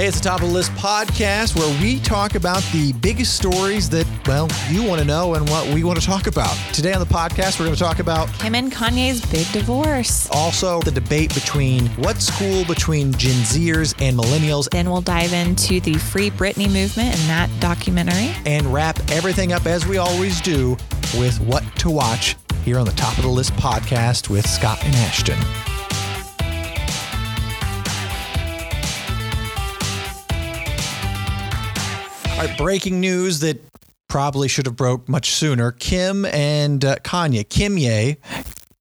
Hey, it's the Top of the List podcast where we talk about the biggest stories that, well, you want to know and what we want to talk about. Today on the podcast, we're going to talk about Kim and Kanye's big divorce. also the debate between what's cool between Gen Zers and millennials Then we'll dive into the Free Britney movement and that documentary. and wrap everything up as we always do with what to watch here on the Top of the List podcast with Scott and Ashton. Breaking news that probably should have broke much sooner. Kim and uh, Kanye, Kimye,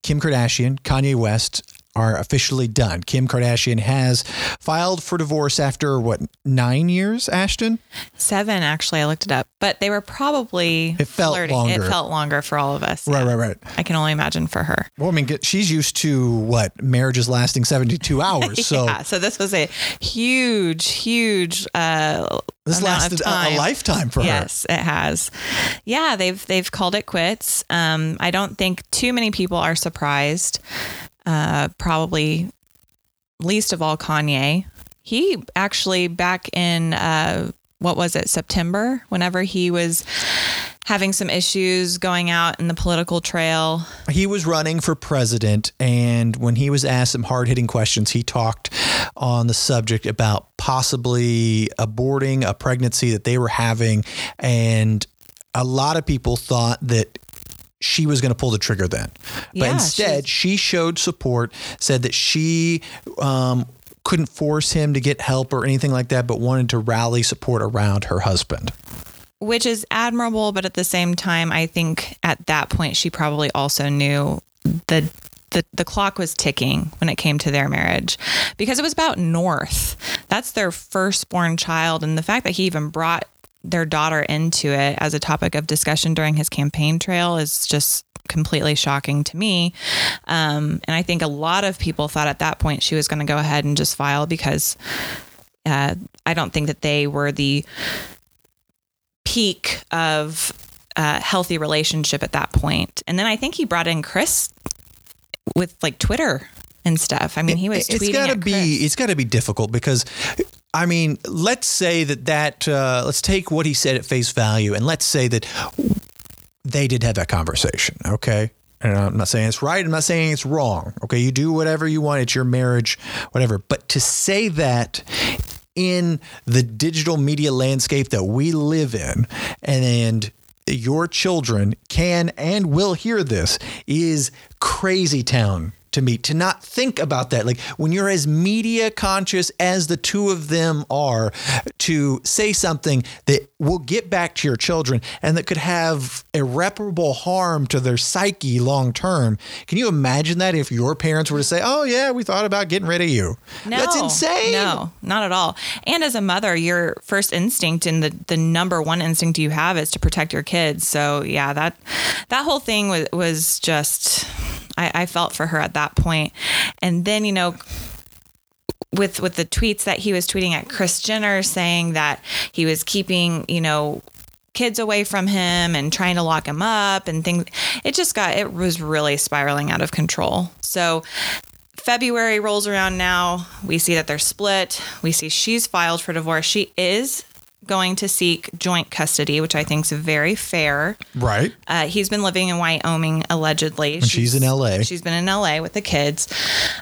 Kim Kardashian, Kanye West are officially done. Kim Kardashian has filed for divorce after what, nine years, Ashton? Seven, actually, I looked it up, but they were probably It felt flirting. longer. It felt longer for all of us. Right, Yeah. right, right. I can only imagine for her. Well, I mean, she's used to what marriages lasting 72 hours. So yeah, so this was a huge, huge uh, this lasted a, a lifetime for her. Yes, it has. Yeah, they've they've called it quits. Um, I don't think too many people are surprised. Uh, probably least of all Kanye. He actually back in uh, what was it September? Whenever he was having some issues going out in the political trail. He was running for president. And when he was asked some hard hitting questions, he talked on the subject about possibly aborting a pregnancy that they were having. And a lot of people thought that she was going to pull the trigger then. But Yeah, instead, she showed support, said that she um, couldn't force him to get help or anything like that, but wanted to rally support around her husband. which is admirable, but at the same time, I think at that point she probably also knew the the, the clock was ticking when it came to their marriage because it was about North. That's their firstborn child. And the fact that he even brought their daughter into it as a topic of discussion during his campaign trail is just completely shocking to me. Um, and I think a lot of people thought at that point she was going to go ahead and just file because uh, I don't think that they were the peak of a healthy relationship at that point. And then I think he brought in Kris with like Twitter and stuff. I mean, he was It's gotta be it's gotta be difficult because I mean, let's say that that uh, let's take what he said at face value, and let's say that they did have that conversation. Okay, and I'm not saying it's right. I'm not saying it's wrong. Okay, you do whatever you want. It's your marriage, whatever. But to say that in the digital media landscape that we live in, and your children can and will hear this is crazy town to me to not think about that. Like when you're as media conscious as the two of them are to say something that will get back to your children and that could have irreparable harm to their psyche long term. Can you imagine that if your parents were to say oh yeah we thought about getting rid of you. No, that's insane. No, not at all. And as a mother, your first instinct and the, the number one instinct you have is to protect your kids. So yeah, that that whole thing was was just I, I felt for her at that point. And then, you know, with with the tweets that he was tweeting at Kris Jenner saying that he was keeping, you know, kids away from him and trying to lock him up and things it just got it was really spiraling out of control. So February rolls around now. We see that they're split. We see she's filed for divorce. She is going to seek joint custody, which I think is very fair. right Uh, he's been living in Wyoming allegedly. she's in LA. She's been in LA with the kids.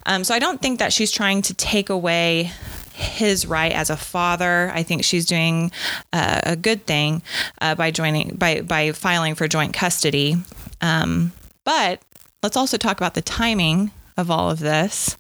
Um, so I don't think that she's trying to take away his right as a father. I think she's doing uh, a good thing uh, by joining by by filing for joint custody. Um, but let's also talk about the timing of all of this.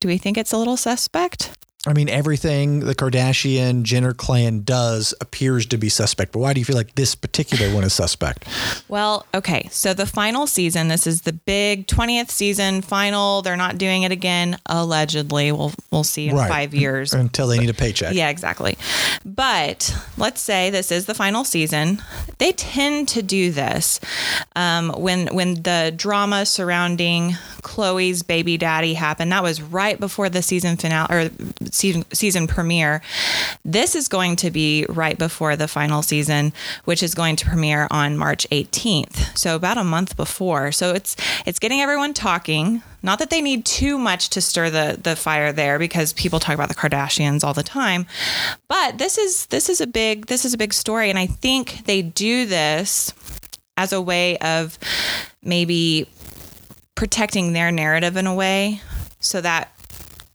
Do we think it's a little suspect? I mean, everything the Kardashian Jenner clan does appears to be suspect. But why do you feel like this particular one is suspect? Well, okay. So the final season, this is the big 20th season final. They're not doing it again allegedly. We'll we'll see in Right. 5 years. Until they need a paycheck. Yeah, exactly. But let's say this is the final season. They tend to do this um, when when the drama surrounding Khloe's baby daddy happened. That was right before the season finale or season season premiere. This is going to be right before the final season, which is going to premiere on March 18th. So about a month before. So it's it's getting everyone talking. Not that they need too much to stir the the fire there because people talk about the Kardashians all the time. But this is this is a big this is a big story and I think they do this as a way of maybe protecting their narrative in a way so that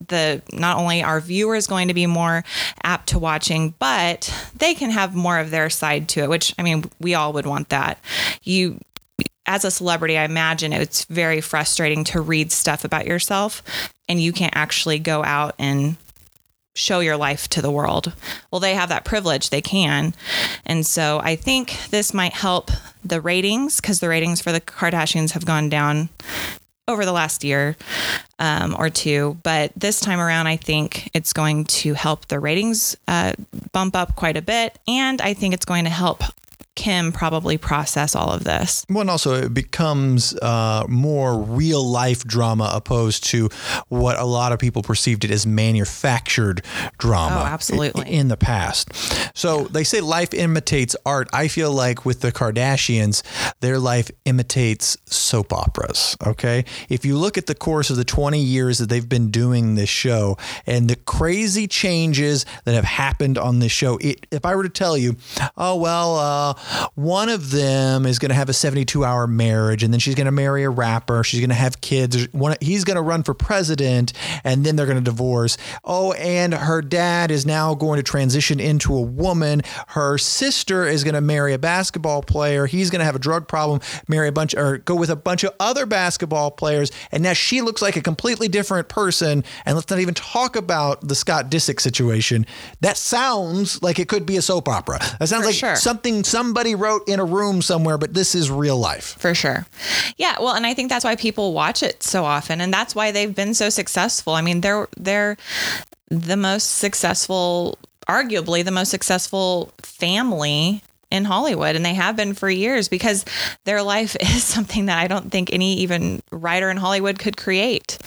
the not only our viewers going to be more apt to watching, but they can have more of their side to it, which I mean, we all would want that. You as a celebrity, I imagine it's very frustrating to read stuff about yourself and you can't actually go out and show your life to the world. Well, they have that privilege, they can. And so I think this might help the ratings because the ratings for the Kardashians have gone down over the last year um, or two. But this time around, I think it's going to help the ratings uh, bump up quite a bit. And I think it's going to help Kim probably process all of this. Well, and also it becomes uh, more real life drama opposed to what a lot of people perceived it as manufactured drama. Oh, absolutely. In the past. So they say life imitates art. I feel like with the Kardashians, their life imitates soap operas. Okay. If you look at the course of the 20 years that they've been doing this show and the crazy changes that have happened on this show, it, if I were to tell you, oh, well, uh, one of them is going to have a 72 hour marriage and then she's going to marry a rapper. She's going to have kids. One, he's going to run for president and then they're going to divorce. Oh, and her dad is now going to transition into a woman. Her sister is going to marry a basketball player. He's going to have a drug problem, marry a bunch or go with a bunch of other basketball players. And now she looks like a completely different person. And let's not even talk about the Scott Disick situation. That sounds like it could be a soap opera. That sounds For like sure. something somebody wrote in a room somewhere, but this is real life. For sure. Yeah, well, and I think that's why people watch it so often and that's why they've been so successful. I mean, they're they're the most successful arguably the most successful family in Hollywood and they have been for years because their life is something that I don't think any even writer in Hollywood could create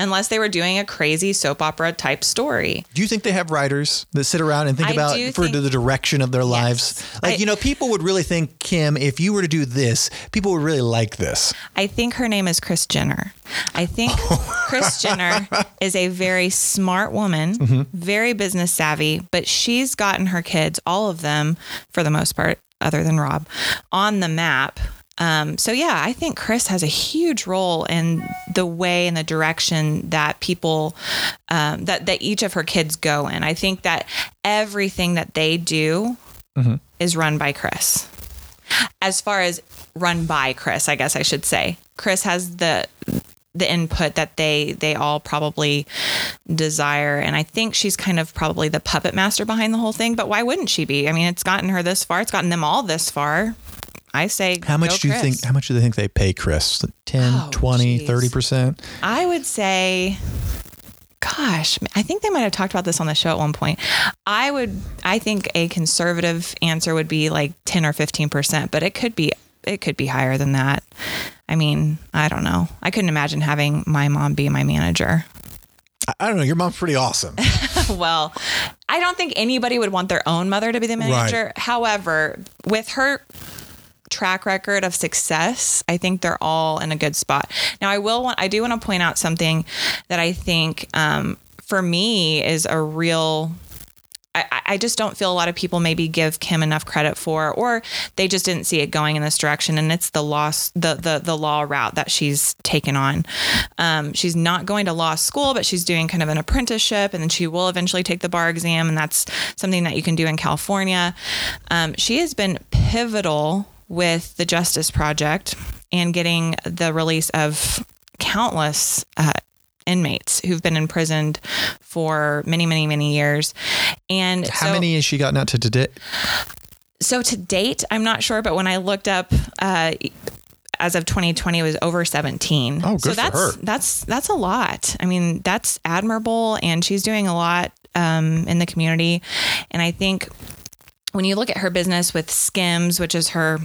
unless they were doing a crazy soap opera type story. Do you think they have writers that sit around and think I about for think- the direction of their lives? Like, I- you know, people would really think, Kim, if you were to do this, people would really like this. I think her name is Kris Jenner. I think Kris Jenner is a very smart woman, mm-hmm. very business savvy, but she's gotten her kids, all of them, for the most part, other than Rob, on the map. Um, so yeah, I think Kris has a huge role in the way and the direction that people um, that that each of her kids go in. I think that everything that they do is run by Kris as far as run by Kris, I guess I should say. Kris has the the input that they they all probably desire and I think she's kind of probably the puppet master behind the whole thing, but why wouldn't she be? I mean, it's gotten her this far. It's gotten them all this far. I say How much do you think how much do they think they pay Kris? 10, Oh, 20, geez. 30%? I would say gosh, I think they might have talked about this on the show at one point. I would I think a conservative answer would be like 10 or 15%, but it could be it could be higher than that. I mean, I don't know. I couldn't imagine having my mom be my manager. I, I don't know. Your mom's pretty awesome. well, I don't think anybody would want their own mother to be the manager. However, with her track record of success, I think they're all in a good spot. Now, I will want, I do want to point out something that I think um, for me is a real. I, I just don't feel a lot of people maybe give Kim enough credit for, or they just didn't see it going in this direction. And it's the law, the the the law route that she's taken on. Um, she's not going to law school, but she's doing kind of an apprenticeship, and then she will eventually take the bar exam, and that's something that you can do in California. Um, she has been pivotal with the Justice Project and getting the release of countless uh, inmates who've been imprisoned for many, many, many years. And How so, many has she gotten out to today? So to date, I'm not sure, but when I looked up, uh, as of 2020, it was over 17. Oh, good so for that's her. that's that's a lot. I mean, that's admirable, and she's doing a lot um, in the community. And I think when you look at her business with Skims, which is her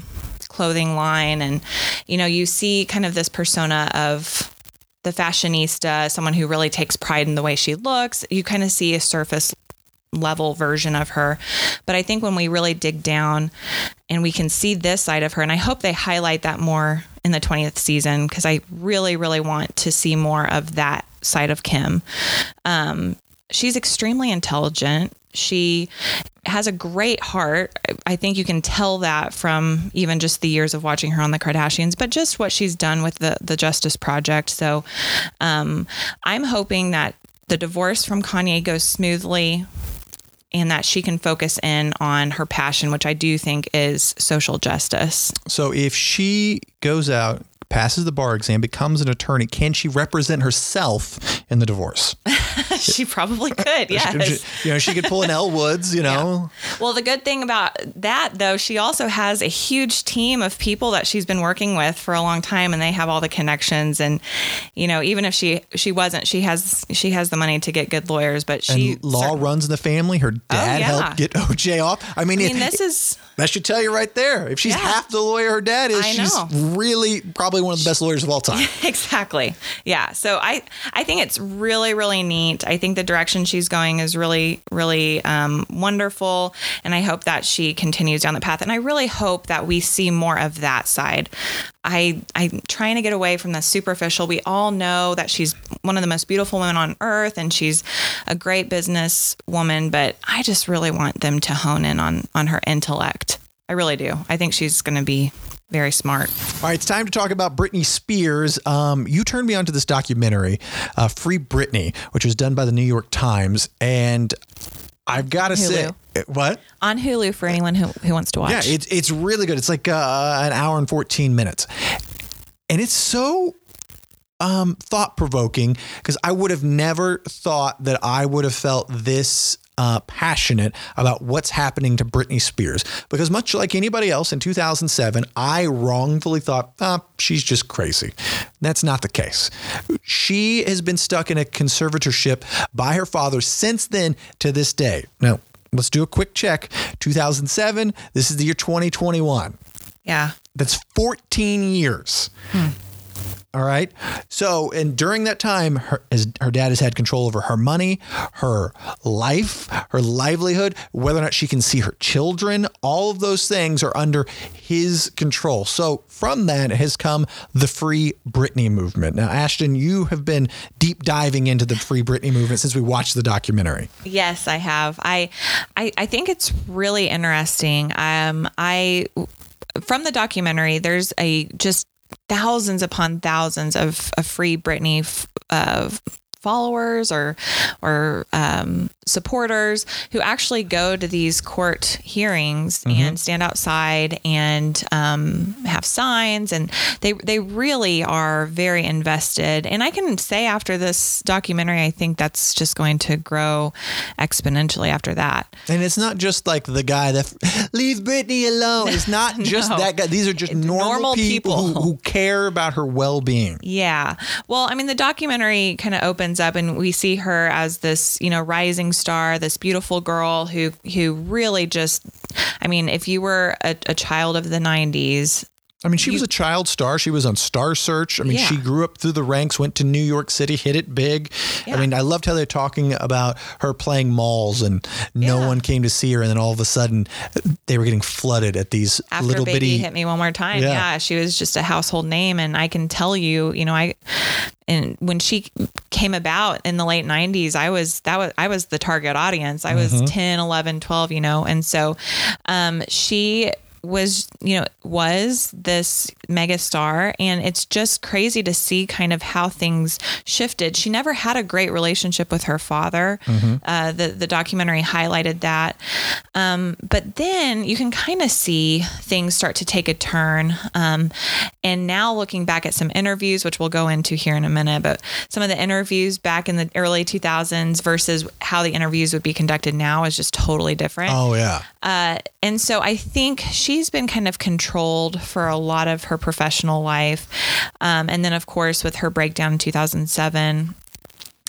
clothing line, and you know, you see kind of this persona of the fashionista, someone who really takes pride in the way she looks. You kind of see a surface level version of her. But I think when we really dig down and we can see this side of her, and I hope they highlight that more in the 20th season because I really, really want to see more of that side of Kim. Um, she's extremely intelligent. She has a great heart. I think you can tell that from even just the years of watching her on the Kardashians, but just what she's done with the the Justice Project. So, um, I'm hoping that the divorce from Kanye goes smoothly and that she can focus in on her passion, which I do think is social justice. So if she goes out, passes the bar exam, becomes an attorney, can she represent herself in the divorce? she probably could, yes. you know, she could pull an Elle Woods, you know. Yeah. Well, the good thing about that, though, she also has a huge team of people that she's been working with for a long time, and they have all the connections. And you know, even if she she wasn't, she has she has the money to get good lawyers. But she and law runs in the family. Her oh, dad oh, yeah. helped get OJ off. I mean, I mean, it, this is that should tell you right there. If she's yeah. half the lawyer her dad is, she's really probably one of the best lawyers of all time. exactly. Yeah. So I I think it's really really neat. I think the direction she's going is really really um, wonderful, and I hope that she continues down the path. And I really hope that we see more of that side. I I'm trying to get away from the superficial. We all know that she's one of the most beautiful women on earth, and she's a great business woman. But I just really want them to hone in on on her intellect I really do. I think she's going to be very smart. All right, it's time to talk about Britney Spears. Um, you turned me on to this documentary, uh, Free Britney, which was done by the New York Times, and I've got to say, what on Hulu for anyone who, who wants to watch? Yeah, it's it's really good. It's like uh, an hour and fourteen minutes, and it's so um, thought provoking because I would have never thought that I would have felt this uh, passionate about what's happening to Britney Spears because much like anybody else in 2007, I wrongfully thought, ah, she's just crazy. That's not the case. She has been stuck in a conservatorship by her father since then to this day. Now, let's do a quick check. 2007, this is the year 2021. Yeah. That's 14 years. Hmm. All right. So, and during that time, her, her dad has had control over her money, her life, her livelihood, whether or not she can see her children. All of those things are under his control. So, from that has come the Free Britney movement. Now, Ashton, you have been deep diving into the Free Britney movement since we watched the documentary. Yes, I have. I, I, I think it's really interesting. Um, I from the documentary, there's a just thousands upon thousands of, of free Britney uh, followers or or um, supporters who actually go to these court hearings mm-hmm. and stand outside and um, have signs. And they they really are very invested. And I can say after this documentary I think that's just going to grow exponentially after that. And it's not just like the guy that leave Britney alone. It's not just no. that guy. These are just normal, normal, people, people. Who, who care about her well-being. Yeah. Well I mean the documentary kind of opens opens up and we see her as this, you know, rising star, this beautiful girl who who really just I mean, if you were a, a child of the 90s, I mean, she you, was a child star. She was on Star Search. I mean, yeah. she grew up through the ranks, went to New York City, hit it big. Yeah. I mean, I loved how they're talking about her playing malls and no yeah. one came to see her. And then all of a sudden, they were getting flooded at these After little baby bitty. hit me one more time. Yeah. she was just a household name. And I can tell you, you know, I, and when she came about in the late 90s i was that was i was the target audience i was mm-hmm. 10 11 12 you know and so um, she was, you know, was this mega star. And it's just crazy to see kind of how things shifted. She never had a great relationship with her father. Mm-hmm. Uh, the, the documentary highlighted that. Um, but then you can kind of see things start to take a turn. Um, and now looking back at some interviews, which we'll go into here in a minute, but some of the interviews back in the early 2000s versus how the interviews would be conducted now is just totally different. Oh, yeah. Uh, and so I think she's been kind of controlled for a lot of her professional life. Um, and then, of course, with her breakdown in 2007,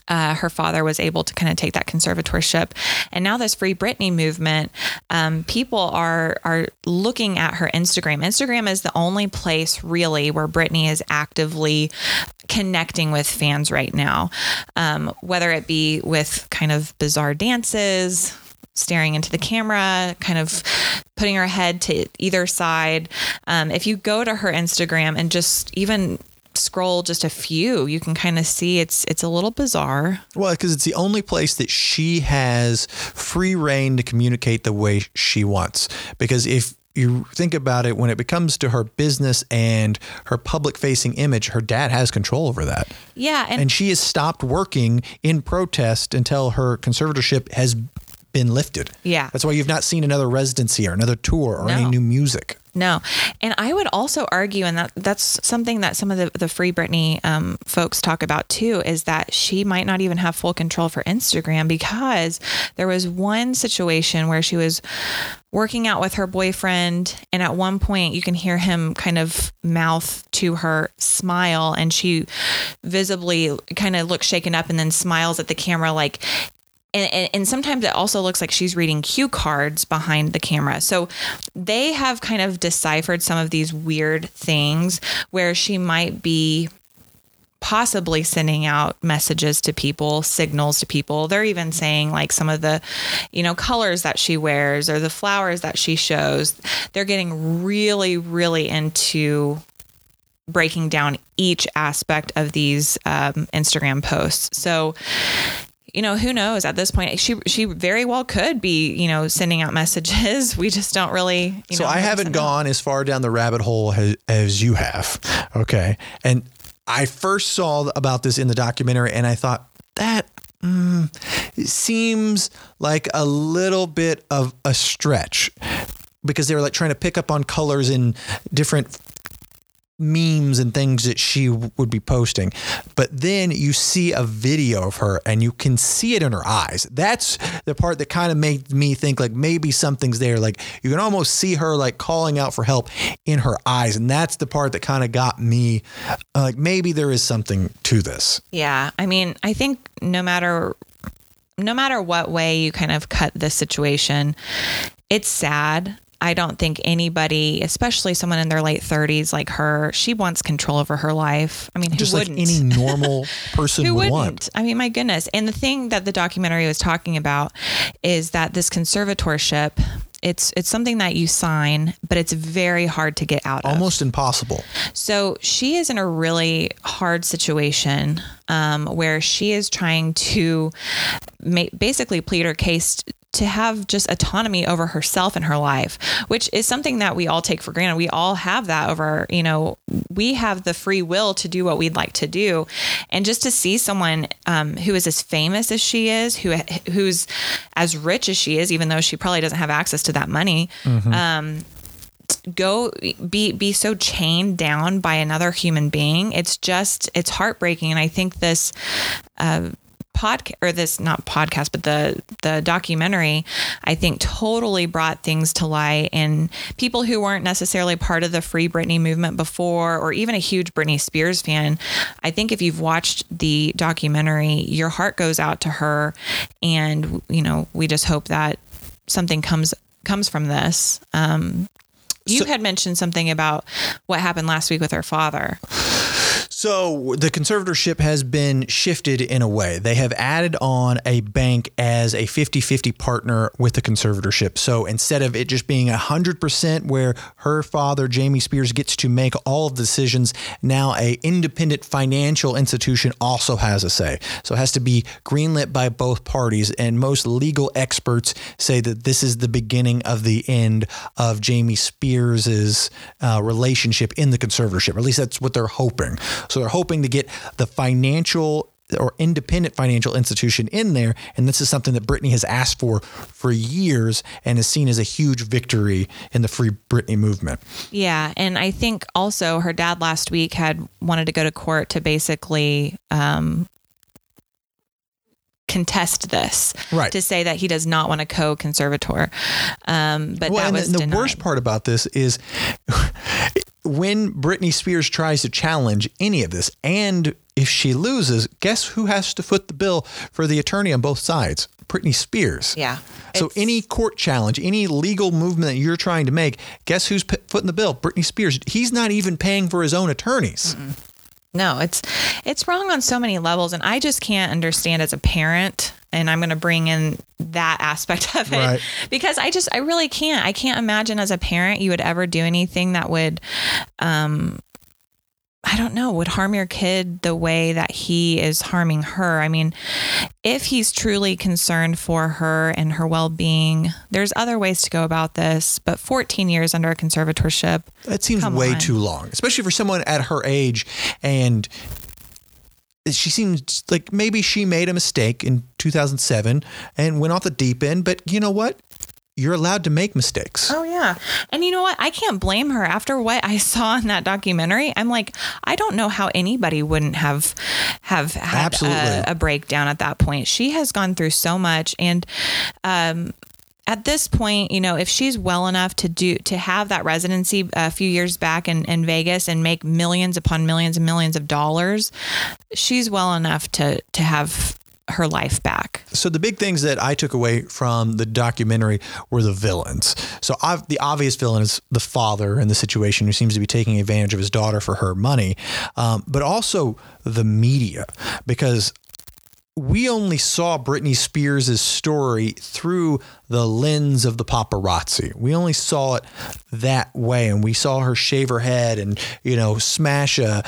uh, her father was able to kind of take that conservatorship, and now this Free Britney movement, um, people are are looking at her Instagram. Instagram is the only place really where Britney is actively connecting with fans right now, um, whether it be with kind of bizarre dances, staring into the camera, kind of putting her head to either side. Um, if you go to her Instagram and just even scroll just a few, you can kind of see it's it's a little bizarre. Well, because it's the only place that she has free reign to communicate the way she wants. Because if you think about it, when it becomes to her business and her public facing image, her dad has control over that. Yeah, and, And she has stopped working in protest until her conservatorship has been lifted. Yeah. That's why you've not seen another residency or another tour or any new music. No, and I would also argue, and that that's something that some of the the Free Britney um, folks talk about too, is that she might not even have full control for Instagram because there was one situation where she was working out with her boyfriend, and at one point you can hear him kind of mouth to her smile, and she visibly kind of looks shaken up and then smiles at the camera like and, and, and sometimes it also looks like she's reading cue cards behind the camera. So they have kind of deciphered some of these weird things where she might be possibly sending out messages to people, signals to people. They're even saying like some of the, you know, colors that she wears or the flowers that she shows. They're getting really, really into breaking down each aspect of these um, Instagram posts. So you know, who knows at this point? She she very well could be, you know, sending out messages. We just don't really. You So know, I haven't 100% know. gone as far down the rabbit hole as, as you have. Okay. And I first saw about this in the documentary and I thought that mm, seems like a little bit of a stretch because they were like trying to pick up on colors in different memes and things that she would be posting. But then you see a video of her and you can see it in her eyes. That's the part that kind of made me think like maybe something's there. Like you can almost see her like calling out for help in her eyes. And that's the part that kind of got me uh, like maybe there is something to this. Yeah, I mean, I think no matter no matter what way you kind of cut this situation, it's sad. I don't think anybody, especially someone in their late 30s like her, she wants control over her life. I mean, who Just like wouldn't? any normal person Who would wouldn't? want. I mean, my goodness. And the thing that the documentary was talking about is that this conservatorship, it's it's something that you sign, but it's very hard to get out of. Almost impossible. So she is in a really hard situation um, where she is trying to ma- basically plead her case to have just autonomy over herself and her life, which is something that we all take for granted. We all have that over, you know, we have the free will to do what we'd like to do, and just to see someone um, who is as famous as she is, who who's as rich as she is, even though she probably doesn't have access to that money, um, go be be so chained down by another human being. It's just it's heartbreaking. And i think this uh podcast or this not podcast but the the documentary i think totally brought things to light. And people who weren't necessarily part of the free britney movement before or even a huge britney spears fan i think if you've watched the documentary your heart goes out to her. And you know we just hope that something comes comes from this. Um you So- had mentioned something about what happened last week with her father. So the conservatorship has been shifted in a way. They have added on a bank as a 50-50 partner with the conservatorship. So instead of it just being 100% where her father Jamie Spears gets to make all of the decisions, now a independent financial institution also has a say. So it has to be greenlit by both parties and most legal experts say that this is the beginning of the end of Jamie Spears's uh, relationship in the conservatorship. At least that's what they're hoping. So they're hoping to get the financial or independent financial institution in there. And this is something that Britney has asked for for years and is seen as a huge victory in the Free Britney movement. Yeah, and I think also her dad last week had wanted to go to court to basically um, contest this, Right. To say that he does not want a co-conservator, um, but Well, that was the, the worst part about this is when Britney Spears tries to challenge any of this, and if she loses, guess who has to foot the bill for the attorney on both sides? Britney Spears. Yeah. So any court challenge, any legal movement that you're trying to make, guess who's p- footing the bill? Britney Spears. He's not even paying for his own attorneys. No, it's it's wrong on so many levels, and I just can't understand as a parent and I'm going to bring in that aspect of it Right. because I just I really can't. I can't imagine as a parent you would ever do anything that would um I don't know, would harm your kid the way that he is harming her. I mean, if he's truly concerned for her and her well being, there's other ways to go about this. But 14 years under a conservatorship, That seems way on. too long, especially for someone at her age. And she seems like maybe she made a mistake in 2007 and went off the deep end. But you know what? You're allowed to make mistakes. Oh yeah. And you know what? I can't blame her after what I saw in that documentary. I'm like, I don't know how anybody wouldn't have have had a, a breakdown at that point. She has gone through so much and um at this point, you know, if she's well enough to do to have that residency a few years back in, in Vegas and make millions upon millions and millions of dollars, she's well enough to to have her life back. So the big things that I took away from the documentary were the villains. So I've, the obvious villain is the father in the situation who seems to be taking advantage of his daughter for her money, um, but also the media because we only saw Britney Spears' story through the lens of the paparazzi. We only saw it that way, and we saw her shave her head and you know smash a,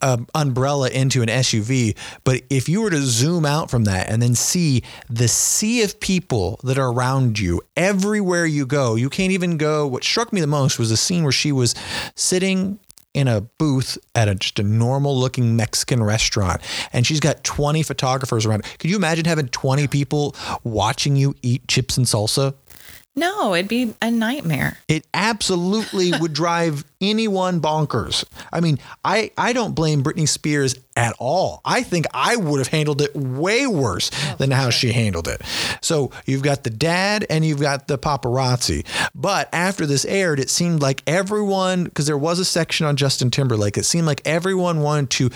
a umbrella into an SUV. But if you were to zoom out from that and then see the sea of people that are around you everywhere you go, you can't even go. What struck me the most was the scene where she was sitting in a booth at a, just a normal looking Mexican restaurant and she's got 20 photographers around. Could you imagine having 20 people watching you eat chips and salsa? No, it'd be a nightmare. It absolutely would drive anyone bonkers. I mean, I, I don't blame Britney Spears at all. I think I would have handled it way worse oh, than how she handled it. So you've got the dad and you've got the paparazzi. But after this aired, it seemed like everyone, because there was a section on Justin Timberlake, it seemed like everyone wanted to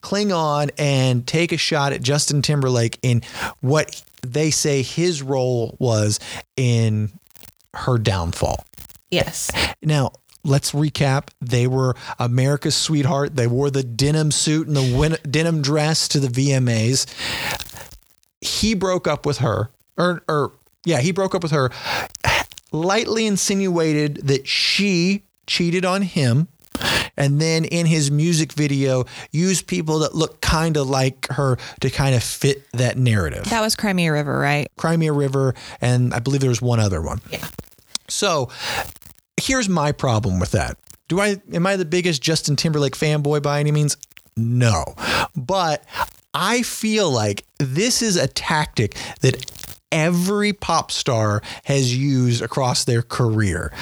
cling on and take a shot at Justin Timberlake in what they say his role was in her downfall. Yes. Now, let's recap. They were America's sweetheart. They wore the denim suit and the win- denim dress to the VMAs. He broke up with her, or, or yeah, he broke up with her, lightly insinuated that she cheated on him. And then in his music video, used people that look kind of like her to kind of fit that narrative. That was Cry Me a River, right? Cry Me a River, and I believe there was one other one. Yeah. So here's my problem with that. Do I am I the biggest Justin Timberlake fanboy by any means? No. But I feel like this is a tactic that every pop star has used across their career.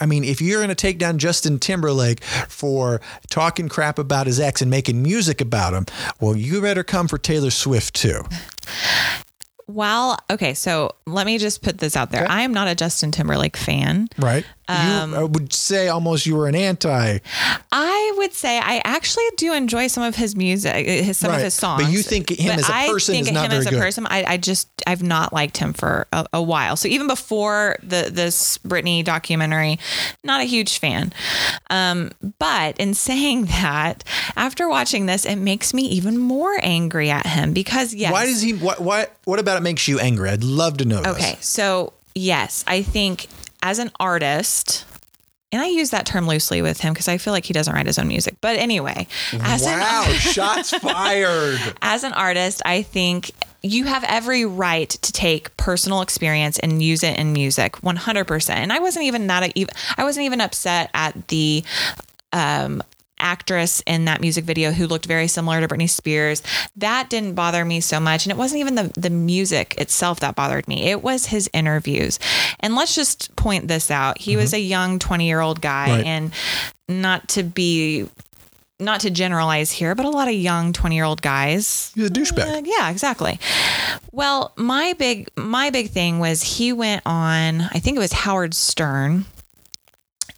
I mean, if you're going to take down Justin Timberlake for talking crap about his ex and making music about him, well, you better come for Taylor Swift too. Well, okay, so let me just put this out there. I am not a Justin Timberlake fan. Right? Um, you I would say almost you were an anti. I would say I actually do enjoy some of his music, his some Right. of his songs. But you think him But as a I person think is not good I think him very as a good. person. I, I just I've not liked him for a, a while. So even before the this Britney documentary, not a huge fan. Um, but in saying that, after watching this, it makes me even more angry at him because yes, Why does he? What? What? What about it makes you angry? I'd love to know. this. Okay, so yes, I think as an artist, and I use that term loosely with him because I feel like he doesn't write his own music. But anyway, as Wow! an shots fired. as an artist, I think you have every right to take personal experience and use it in music 100%. And I wasn't even that even I wasn't even upset at the um actress in that music video who looked very similar to Britney Spears. That didn't bother me so much and it wasn't even the the music itself that bothered me. It was his interviews. And let's just point this out. He was a young 20-year-old guy Right. and not to be not to generalize here, but a lot of young 20 year old guys. He's a douchebag. Uh, yeah, exactly. Well, my big my big thing was he went on, I think it was Howard Stern.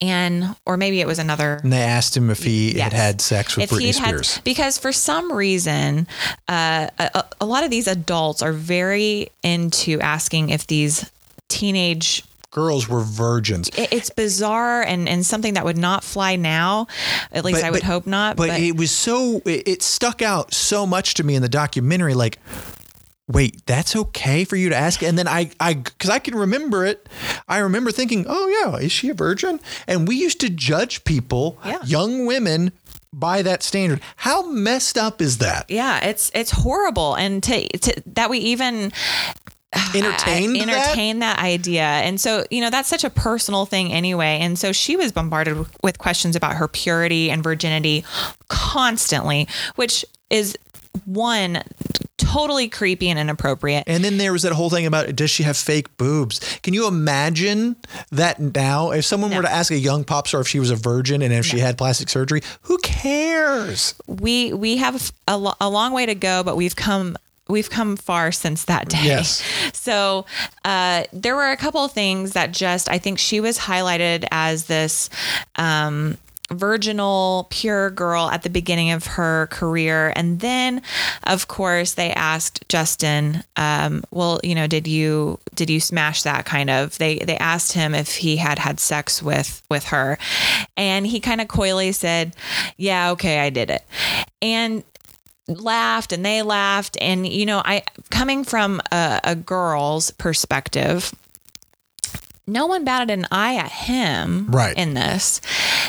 And or maybe it was another And they asked him if he Yes. had had sex with Britney he'd Spears. because for some reason, uh, a, a lot of these adults are very into asking if these teenage Girls were virgins. it- it's bizarre and, and something that would not fly now. At least But- I would but- hope not. But, it was so. It, it stuck out so much to me in the documentary. Like wait, that's okay for you to ask? And then I, I, because I can remember it. I remember thinking, oh yeah, is she a virgin? And we used to judge people, Yeah. young women, by that standard. How messed up is that? Yeah, it's it's horrible, and to, to that we even Entertained I- that? entertain that? idea. And so, you know, that's such a personal thing anyway. And so she was bombarded with questions about her purity and virginity constantly, which is one totally creepy and inappropriate. And then there was that whole thing about does she have fake boobs? Can you imagine that now? If someone were to ask a young pop star if she was a virgin and if she had plastic surgery, who cares? we we have a, a long way to go, but we've come we've come far since that day. Yes. So uh, there were a couple of things that just I think she was highlighted as this. Um, virginal pure girl at the beginning of her career. And then of course they asked justin um, well you know did you did you smash that kind of they they asked him if he had had sex with with her. And he kind of coyly said yeah okay i did it. And laughed and they laughed. And you know i coming from a, a girl's perspective no one batted an eye at him Right. in this.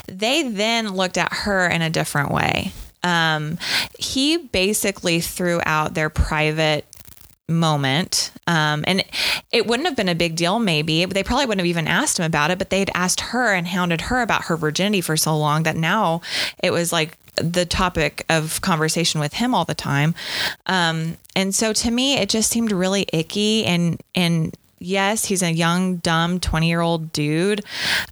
They then looked at her in a different way. Um, he basically threw out their private moment. Um, and it wouldn't have been a big deal maybe. They probably wouldn't have even asked him about it but they'd asked her and hounded her about her virginity for so long that now it was like the topic of conversation with him all the time. Um, and so to me it just seemed really icky and and yes he's a young dumb 20 year old dude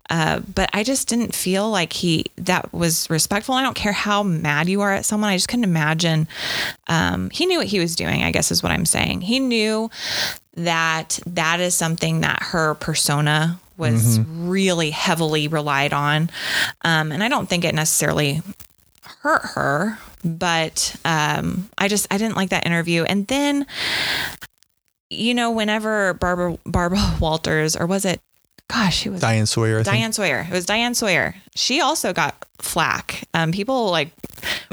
uh, but i just didn't feel like he that was respectful. I don't care how mad you are at someone. I just couldn't imagine um, he knew what he was doing i guess is what i'm saying. He knew that that is something that her persona was really heavily relied on um, and i don't think it necessarily hurt her but um, i just i didn't like that interview. And then you know whenever barbara barbara walters or was it gosh she was Diane Sawyer, I think. Diane Sawyer. It was Diane Sawyer. She also got flack. Um, people like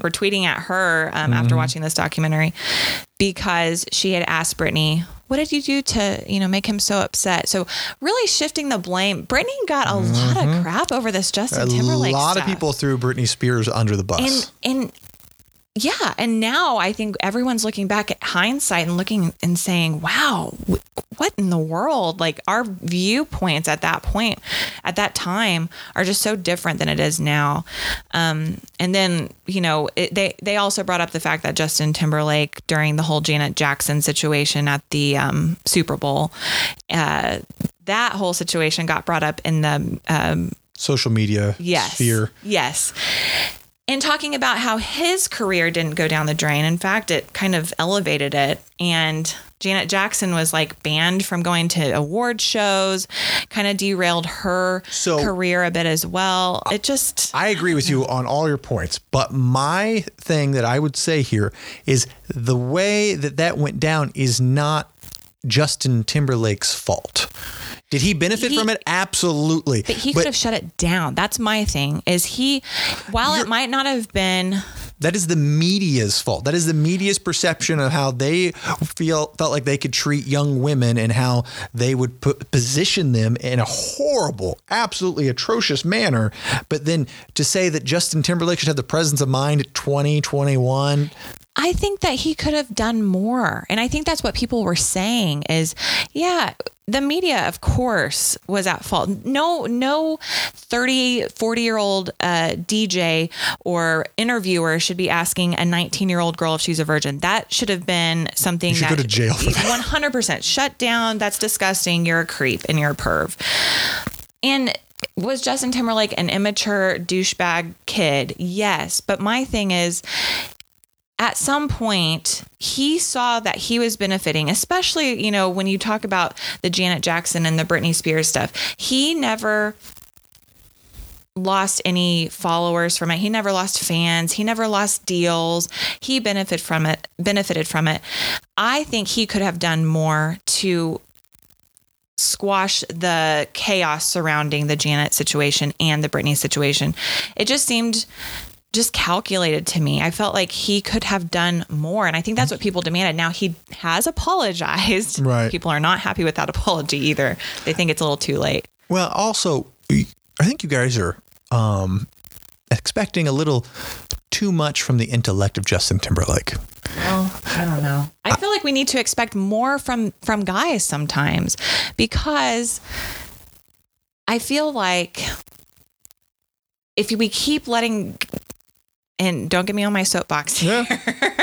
were tweeting at her um, after watching this documentary because she had asked Britney, "What did you do to you know make him so upset?" So really shifting the blame. Britney got a lot of crap over this Justin a Timberlake. A lot of people threw Britney Spears under the bus. and and yeah, and now I think everyone's looking back at hindsight and looking and saying, "Wow, what in the world?" Like our viewpoints at that point, at that time, are just so different than it is now. Um, and then you know it, they they also brought up the fact that Justin Timberlake during the whole Janet Jackson situation at the um, Super Bowl, uh, that whole situation got brought up in the um, Social media yes. sphere. Yes. And talking about how his career didn't go down the drain. In fact, it kind of elevated it. And Janet Jackson was like banned from going to award shows, kind of derailed her So- career a bit as well. It just, I agree with you on all your points, but my thing that I would say here is the way that that went down is not Justin Timberlake's fault. Did he benefit He- from it? Absolutely. but he could have shut it down. That's my thing. Is he, while it might not have been that is the media's fault. That is the media's perception of how they feel felt like they could treat young women and how they would put, position them in a horrible, absolutely atrocious manner. But then to say that Justin Timberlake should have the presence of mind at 20, 21, I think that he could have done more. And I think that's what people were saying is, yeah, the media, of course, was at fault. No, no 30, 40 year old uh, DJ or interviewer should be asking a 19 year old girl if she's a virgin. That should have been something You should that go to jail for that. 100% shut down. That's disgusting. You're a creep and you're a perv. And was Justin Timberlake an immature douchebag kid? Yes. But my thing is, at some point he saw that he was benefiting especially you know when you talk about the janet jackson and the britney spears stuff. He never lost any followers from it. He never lost fans. He never lost deals. He benefited from it benefited from it. I think he could have done more to squash the chaos surrounding the janet situation and the britney situation. It just seemed just calculated to me. I felt like he could have done more. And I think that's what people demanded. Now he has apologized. Right. People are not happy with that apology either. They think it's a little too late. Well, also, I think you guys are um, expecting a little too much from the intellect of Justin Timberlake. Well, I don't know. I feel like we need to expect more from from guys sometimes because I feel like if we keep letting and don't get me on my soapbox here.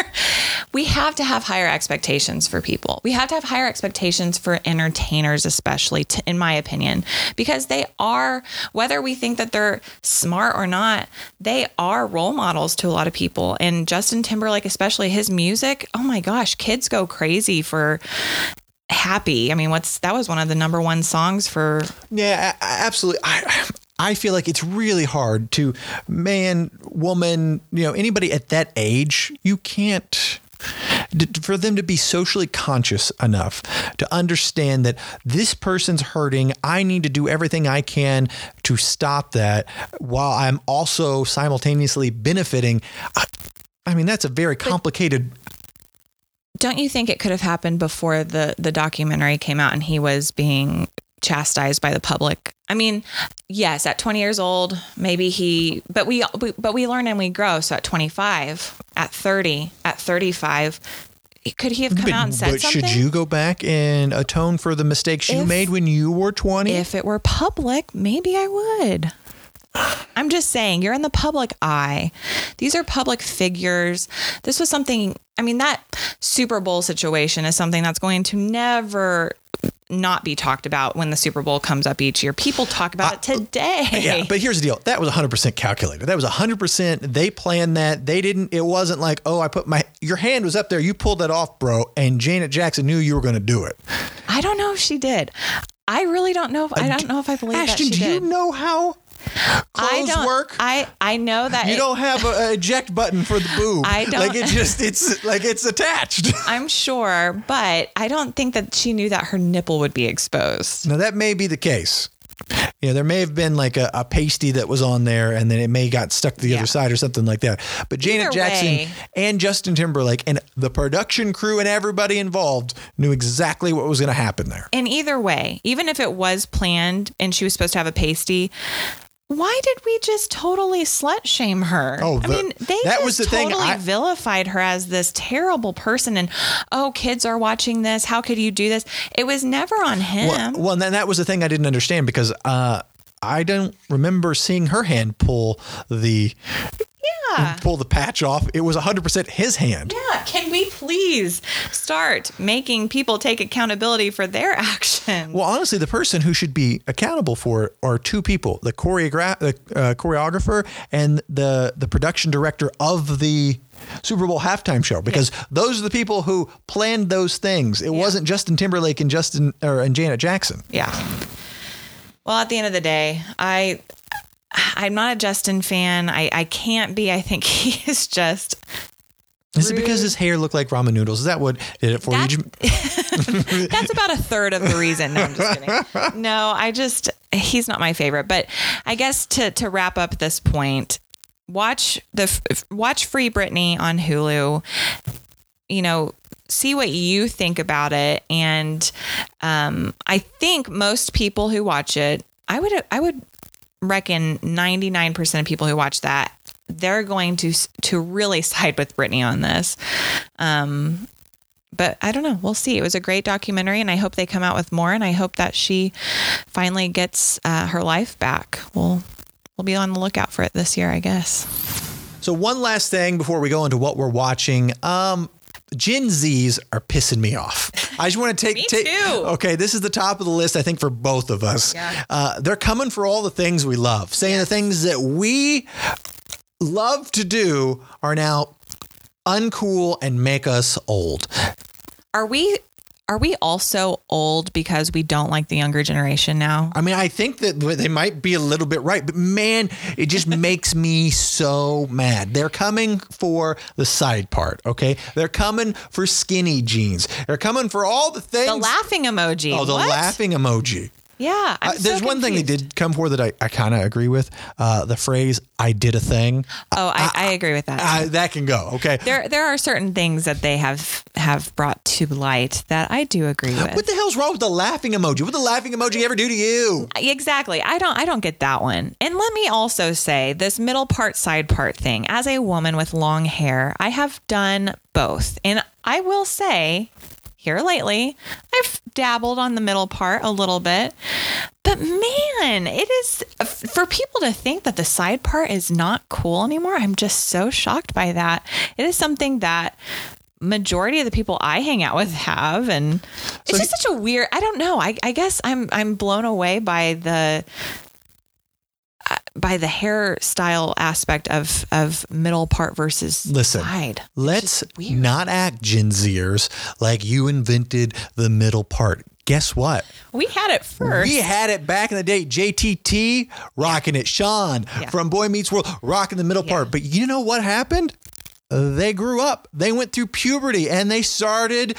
we have to have higher expectations for people. We have to have higher expectations for entertainers, especially, to, in my opinion, because they are, whether we think that they're smart or not, they are role models to a lot of people. And Justin Timberlake, especially his music, oh my gosh, kids go crazy for happy. I mean, what's that was one of the number one songs for. Yeah, absolutely. I, I feel like it's really hard to man, woman, you know, anybody at that age, you can't for them to be socially conscious enough to understand that this person's hurting. I need to do everything I can to stop that while I'm also simultaneously benefiting. I mean, that's a very complicated. Don't you think it could have happened before the the documentary came out and he was being chastised by the public. I mean, yes, at 20 years old, maybe he, but we, we, but we learn and we grow. So at 25, at 30, at 35, could he have come but, out and said but something? should you go back and atone for the mistakes you If- made when you were 20? If it were public, maybe I would. I'm just saying, you're in the public eye. These are public figures. This was something, I mean, that Super Bowl situation is something that's going to never not be talked about when the Super Bowl comes up each year. People talk about it today. yeah, but here's the deal. That was 100% calculated. That was 100%. They planned that. They didn't, it wasn't like, oh, I put my, your hand was up there. You pulled that off, bro. And Janet Jackson knew you were going to do it. I don't know if she did. I really don't know if I don't know if I believe Ashton, that she do did. you know how I clothes don't work? I I know that you it- don't have a, a eject button for the boob. I don't- Like it just, it's like it's attached. I'm sure, but I don't think that she knew that her nipple would be exposed. Now that may be the case. You know, there may have been like a, a pasty that was on there and then it may got stuck to the Yeah. other side or something like that. But Janet Either Jackson way. and Justin Timberlake and the production crew and everybody involved knew exactly what was going to happen there. And either way, even if it was planned and she was supposed to have a pasty, why did we just totally slut shame her? Oh, I mean, they that just was the thing. totally I- vilified her as this terrible person. And oh, kids are watching this. How could you do this? It was never on him. Well, well, then that was the thing I didn't understand because uh, I don't remember seeing her hand pull the yeah. pull the patch off. It was 100% his hand. Yeah, can we please start making people take accountability for their actions? Well, honestly, the person who should be accountable for it are two people: the choreograph, the uh, choreographer, and the the production director of the Super Bowl halftime show. Because those are the people who planned those things. It wasn't Justin Timberlake and Justin or and Janet Jackson. Yeah. Well, at the end of the day, I I'm not a Justin fan. I, I can't be. I think he is just Is it because his hair looked like ramen noodles? Is that what did it for That- you? that's about a third of the reason. No, I'm just kidding. No, I just he's not my favorite. But I guess to to wrap up this point, watch the watch Free Britney on Hulu. You know, see what you think about it, and um, I think most people who watch it, I would I would reckon 99% of people who watch that they're going to to really side with Britney on this. Um, but I don't know. We'll see. It was a great documentary, and I hope they come out with more. And I hope that she finally gets uh, her life back. We'll we'll be on the lookout for it this year, I guess. So one last thing before we go into what we're watching. Um, Gen Zs are pissing me off. I just want to take Me take. too. Okay, this is the top of the list. I think for both of us. Yeah. Uh, they're coming for all the things we love, saying the things that we love to do are now uncool and make us old. Are we are we also old because we don't like the younger generation now? I mean, I think that they might be a little bit right, but man, it just makes me so mad. They're coming for the side part, okay? They're coming for skinny jeans. They're coming for all the things. The laughing emoji. Oh, the What? laughing emoji. Yeah. Uh, there's so one thing they did come for that I, I kind of agree with. Uh, the phrase "I did a thing." Oh, I, I agree with that. Uh, that can go. Okay. there, there are certain things that they have have brought to light that I do agree with. What the hell's wrong with the laughing emoji? What the laughing emoji ever do to you? Exactly. I don't I don't get that one. And let me also say this middle part side part thing. As a woman with long hair, I have done both. And I will say here lately, I've dabbled on the middle part a little bit. But man, it is for people to think that the side part is not cool anymore. I'm just so shocked by that. It is something that majority of the people I hang out with have and it's So just such a weird I don't know. I, I guess I'm I'm blown away by the by the hairstyle aspect of of middle part versus Listen, side. Let's not act Gen Zers like you invented the middle part. Guess what? We had it first. We had it back in the day. JTT rocking it. Shawn Yeah. from Boy Meets World rocking the middle part. But you know what happened? They grew up. They went through puberty and they started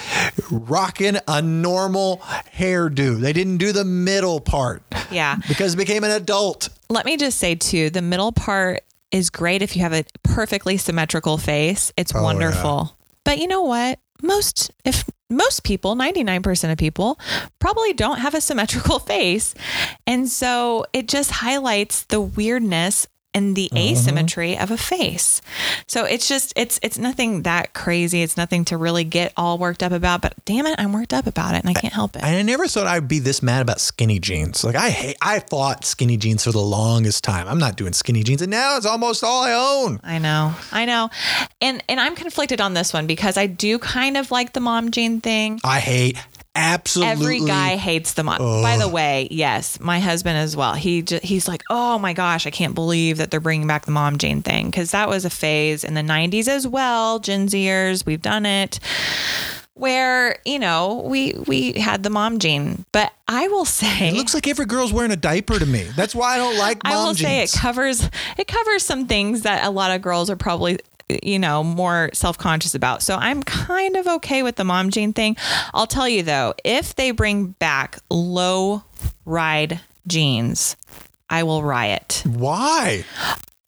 rocking a normal hairdo. They didn't do the middle part. Yeah. Because it became an adult. Let me just say too, the middle part is great if you have a perfectly symmetrical face. It's Oh, wonderful. But you know what? Most if most people, 99% of people probably don't have a symmetrical face. And so it just highlights the weirdness and the Mm-hmm. asymmetry of a face. So it's just it's it's nothing that crazy. It's nothing to really get all worked up about, but damn it, I'm worked up about it and I can't help it. And I never thought I'd be this mad about skinny jeans. Like I hate, I fought skinny jeans for the longest time. I'm not doing skinny jeans, and now it's almost all I own. I know. I know. And and I'm conflicted on this one because I do kind of like the mom jean thing. I hate absolutely Every guy hates the mom. By the way, yes, my husband as well. He j- he's like, "Oh my gosh, I can't believe that they're bringing back the mom jean thing because that was a phase in the 90s as well, Gen Zers, we've done it." Where, you know, we we had the mom jean. But I will say It looks like every girl's wearing a diaper to me. That's why I don't like mom I will jeans. say it covers it covers some things that a lot of girls are probably you know more self-conscious about. So I'm kind of okay with the mom jean thing. I'll tell you though, if they bring back low rise jeans, I will riot. why?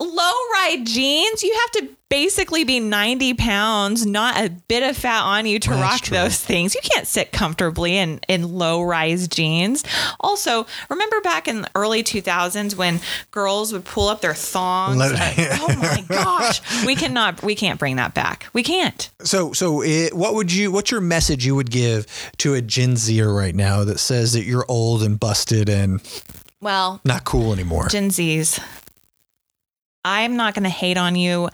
Low rise jeans, you have to basically be 90 pounds, not a bit of fat on you to That's rock true. those things. You can't sit comfortably in, in low rise jeans. Also, remember back in the early 2000s when girls would pull up their thongs? Let- oh my gosh. We cannot, we can't bring that back. We can't. So, so it, what would you? What's your message you would give to a Gen Zer right now that says that you're old and busted and Well, not cool anymore? Gen Zs. I'm not going to hate on you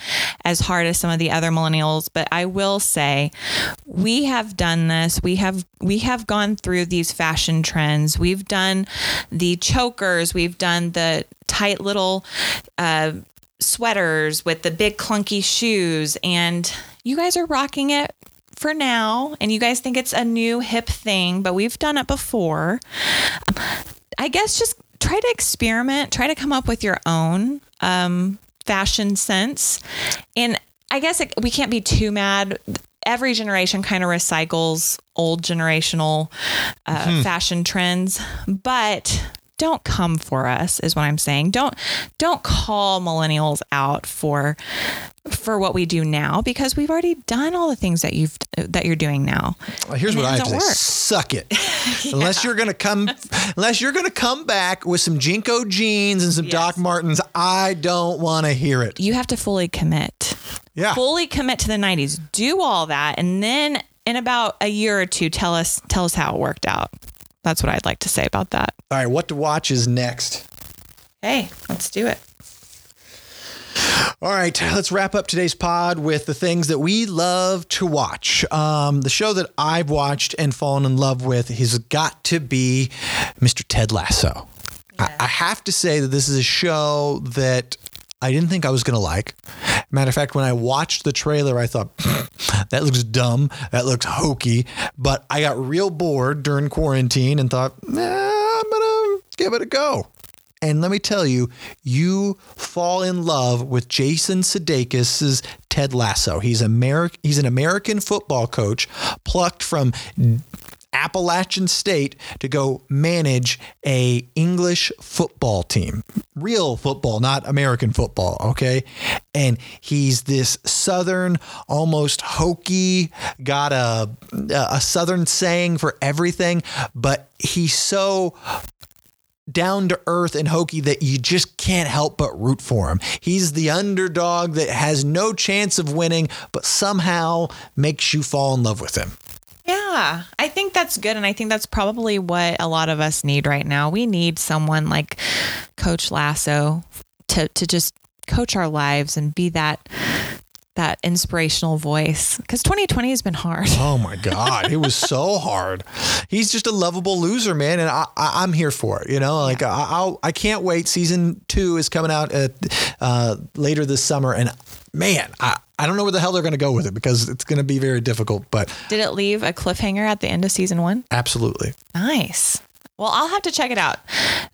as hard as some of the other millennials, but I will say we have done this. We have we have gone through these fashion trends. We've done the chokers. We've done the tight little uh, sweaters with the big clunky shoes, and you guys are rocking it for now. And you guys think it's a new hip thing, but we've done it before. I guess just try to experiment, try to come up with your own um, fashion sense. And I guess it, we can't be too mad. Every generation kind of recycles old generational uh, fashion trends, but don't come for us is what I'm saying. Don't don't call millennials out for for what we do now because we've already done all the things that you've that you're doing now. Well, here's And what I have to doesn't say: work. suck it. Unless you're gonna come, unless you're gonna come back with some JNCO jeans and some Yes. Doc Martens, I don't want to hear it. You have to fully commit. Yeah. fully commit to the 90s do all that and then in about a year or two tell us tell us how it worked out that's what i'd like to say about that All right, what to watch is next. hey let's do it All right, let's wrap up today's pod with the things that we love to watch. Um, the show that I've watched and fallen in love with has got to be Mr. Ted Lasso. I, I have to say that this is a show that I didn't think I was going to like. Matter of fact, when I watched the trailer, I thought, that looks dumb. That looks hokey. But I got real bored during quarantine and thought, nah, I'm going to give it a go. And let me tell you, you fall in love with Jason Sudeikis' Ted Lasso. He's Ameri- he's an American football coach plucked from Appalachian State to go manage a English football team. Real football, not American football, okay? And he's this southern, almost hokey, got a a southern saying for everything, but he's so down to earth and hokey that you just can't help but root for him. He's the underdog that has no chance of winning, but somehow makes you fall in love with him. Yeah, I think that's good. And I think that's probably what a lot of us need right now. We need someone like Coach Lasso to, to just coach our lives and be that that inspirational voice because 2020 has been hard. Oh my God, it was so hard. He's just a lovable loser, man, and I, I, am here for it. You know, like yeah. I, I'll, I can't wait. Season two is coming out at, uh, later this summer, and man, I, I don't know where the hell they're going to go with it because it's going to be very difficult. But did it leave a cliffhanger at the end of season one? Absolutely. Nice. Well, I'll have to check it out.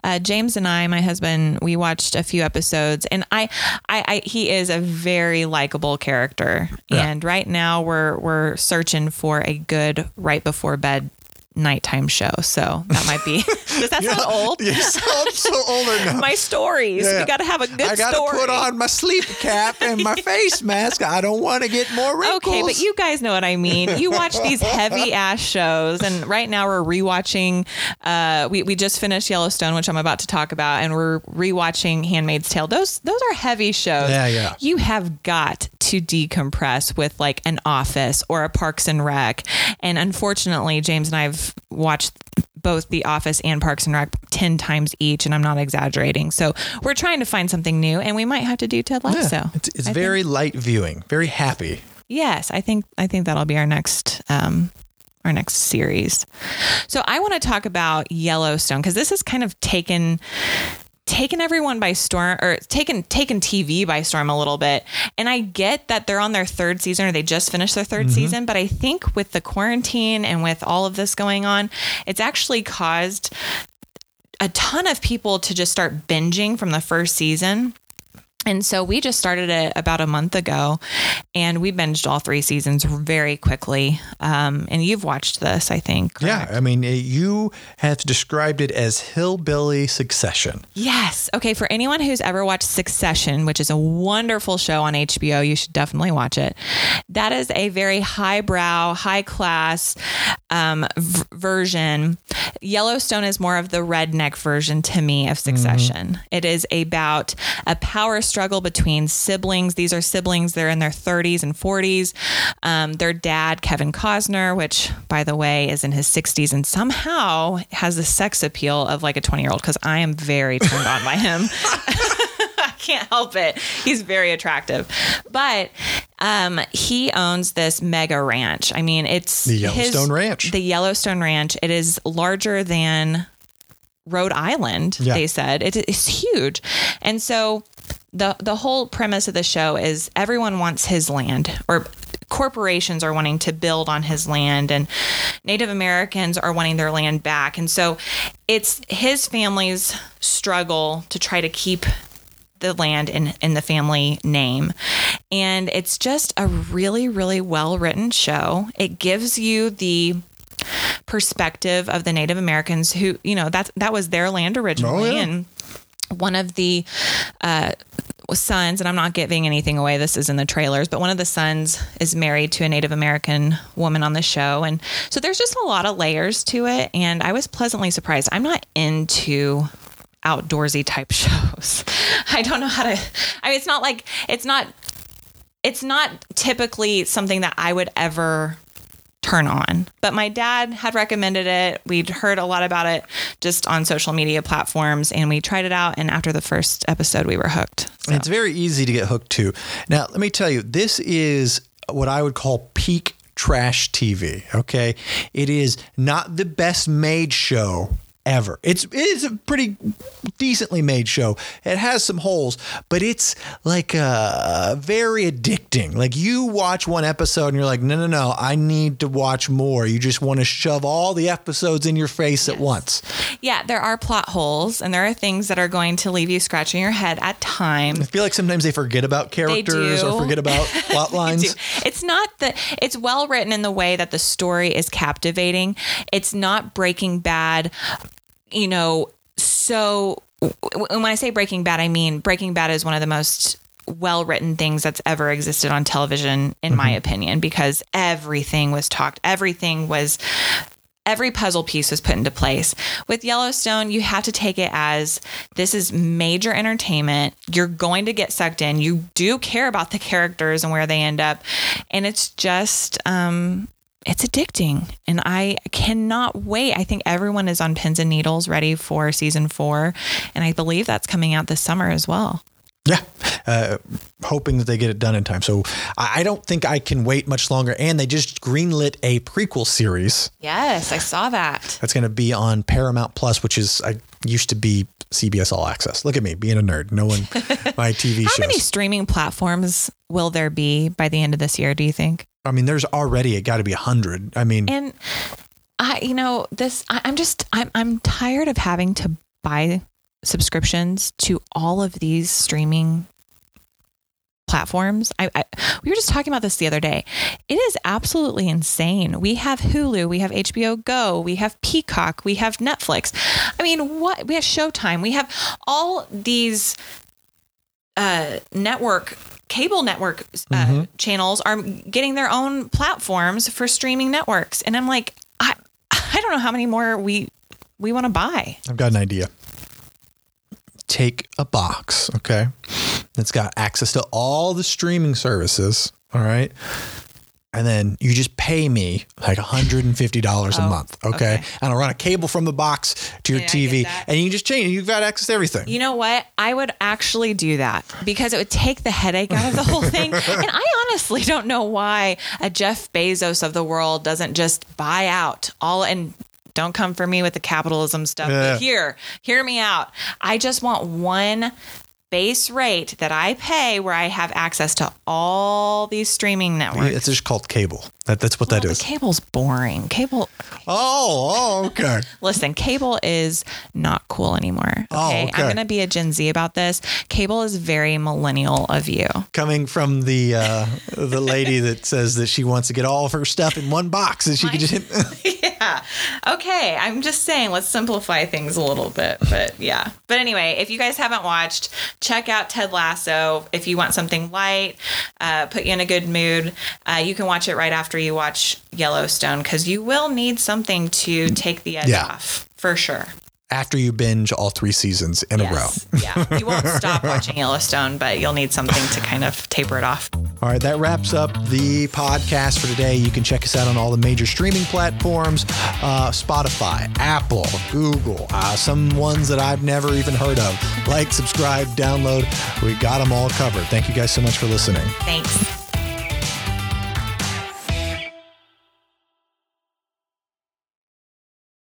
Uh, James and I, my husband, we watched a few episodes, and I, I, I he is a very likable character. Yeah. And right now, we're we're searching for a good right before bed nighttime show. So that might be. Does that sound old? You sound so old enough. my stories. Yeah. We got to have a good I gotta story. put on my sleep cap and my face mask. I don't want to get more wrinkles. Okay, but you guys know what I mean. You watch these heavy ass shows, and right now we're rewatching. Uh, we we just finished Yellowstone, which I'm about to talk about, and we're rewatching Handmaid's Tale. Those those are heavy shows. Yeah, yeah. You have got to decompress with like an Office or a Parks and Rec, and unfortunately, James and I've watched both The Office and Parks and Rec 10 times each, and I'm not exaggerating. So we're trying to find something new, and we might have to do Ted Lasso. Yeah, it's, it's very think. light viewing, very happy. Yes, I think I think that'll be our next um, our next series. So I want to talk about Yellowstone because this has kind of taken taken everyone by storm or taken taken TV by storm a little bit. And I get that they're on their third season or they just finished their 3rd mm-hmm. season, but I think with the quarantine and with all of this going on, it's actually caused a ton of people to just start binging from the first season. And so we just started it about a month ago and we binged all three seasons very quickly. Um, and you've watched this, I think. Correct? Yeah. I mean, you have described it as hillbilly succession. Yes. Okay. For anyone who's ever watched Succession, which is a wonderful show on HBO, you should definitely watch it. That is a very highbrow, high class um, v- version. Yellowstone is more of the redneck version to me of Succession. Mm-hmm. It is about a power struggle between siblings. These are siblings, they're in their 30s and 40s. Um, their dad, Kevin Costner, which by the way is in his 60s and somehow has the sex appeal of like a 20 year old because I am very turned on by him. I can't help it. He's very attractive. But um, he owns this mega ranch. I mean, it's the Yellowstone his, Ranch. The Yellowstone Ranch. It is larger than Rhode Island, yeah. they said. It is huge. And so the the whole premise of the show is everyone wants his land or corporations are wanting to build on his land and Native Americans are wanting their land back. And so it's his family's struggle to try to keep the land in, in the family name. And it's just a really, really well written show. It gives you the perspective of the Native Americans who, you know, that that was their land originally. Oh, yeah. And one of the uh, sons, and I'm not giving anything away, this is in the trailers, but one of the sons is married to a Native American woman on the show. And so there's just a lot of layers to it. And I was pleasantly surprised. I'm not into outdoorsy type shows. I don't know how to, I mean, it's not like, it's not, it's not typically something that I would ever turn on. But my dad had recommended it. We'd heard a lot about it just on social media platforms and we tried it out. And after the first episode, we were hooked. So. It's very easy to get hooked to. Now, let me tell you, this is what I would call peak trash TV. Okay. It is not the best made show ever. It's it is a pretty decently made show. It has some holes, but it's like uh, very addicting. Like you watch one episode and you're like, no, no, no, I need to watch more. You just want to shove all the episodes in your face at once. Yeah, there are plot holes and there are things that are going to leave you scratching your head at times. I feel like sometimes they forget about characters or forget about plot lines. It's not that it's well written in the way that the story is captivating. It's not Breaking Bad, you know, so when I say Breaking Bad, I mean Breaking Bad is one of the most well written things that's ever existed on television, in my opinion, because everything was talked, everything was. Every puzzle piece was put into place. With Yellowstone, you have to take it as this is major entertainment. You're going to get sucked in. You do care about the characters and where they end up. And it's just, um, it's addicting and I cannot wait. I think everyone is on pins and needles ready for season four. And I believe that's coming out this summer as well. Yeah, uh, hoping that they get it done in time. So I don't think I can wait much longer. And they just greenlit a prequel series Yes, I saw that. that's going to be on Paramount Plus, which is I used to be CBS All Access. Look at me being a nerd, knowing my TV How shows. many streaming platforms will there be by the end of this year, do you think? I mean, there's already it got to be a hundred. I mean, And I, you know, this, I, I'm just, I'm, I'm tired of having to buy subscriptions to all of these streaming platforms. I, I we were just talking about this the other day. It is absolutely insane. We have Hulu, we have HBO Go, we have Peacock, we have Netflix. I mean, what we have Showtime. We have all these uh, network cable network uh, channels are getting their own platforms for streaming networks, and I'm like, I I don't know how many more we we want to buy. I've got an idea. Take a box, okay? That's got access to all the streaming services, all right? And then you just pay me like $150 a oh, month, okay? okay. And I'll run a cable from the box to your Yeah, TV and you can just change it. You've got access to everything. You know what? I would actually do that because it would take the headache out of the whole thing. and I honestly don't know why a Jeff Bezos of the world doesn't just buy out all and don't come for me with the capitalism stuff. Yeah. But here, hear me out. I just want one base rate that I pay where I have access to all these streaming networks. It's just called cable. That, that's what Well, that the cable's boring. Cable Oh, oh, okay. Listen, cable is not cool anymore. Oh, Okay. okay. I'm going to be a Gen Z about this. Cable is very millennial of you. Coming from the uh, the lady that says that she wants to get all of her stuff in one box and she could just yeah. Okay. I'm just saying, let's simplify things a little bit. But yeah. But anyway, if you guys haven't watched, check out Ted Lasso. If you want something light, uh, put you in a good mood, uh, you can watch it right after you watch Yellowstone because you will need something to take the edge Yeah. off for sure. after you binge all three seasons in a row. Yeah. You won't stop watching Yellowstone, but you'll need something to kind of taper it off. All right, that wraps up the podcast for today. You can check us out on all the major streaming platforms uh, Spotify, Apple, Google, uh, some ones that I've never even heard of. Like, subscribe, download. We got them all covered. Thank you guys so much for listening. Thanks.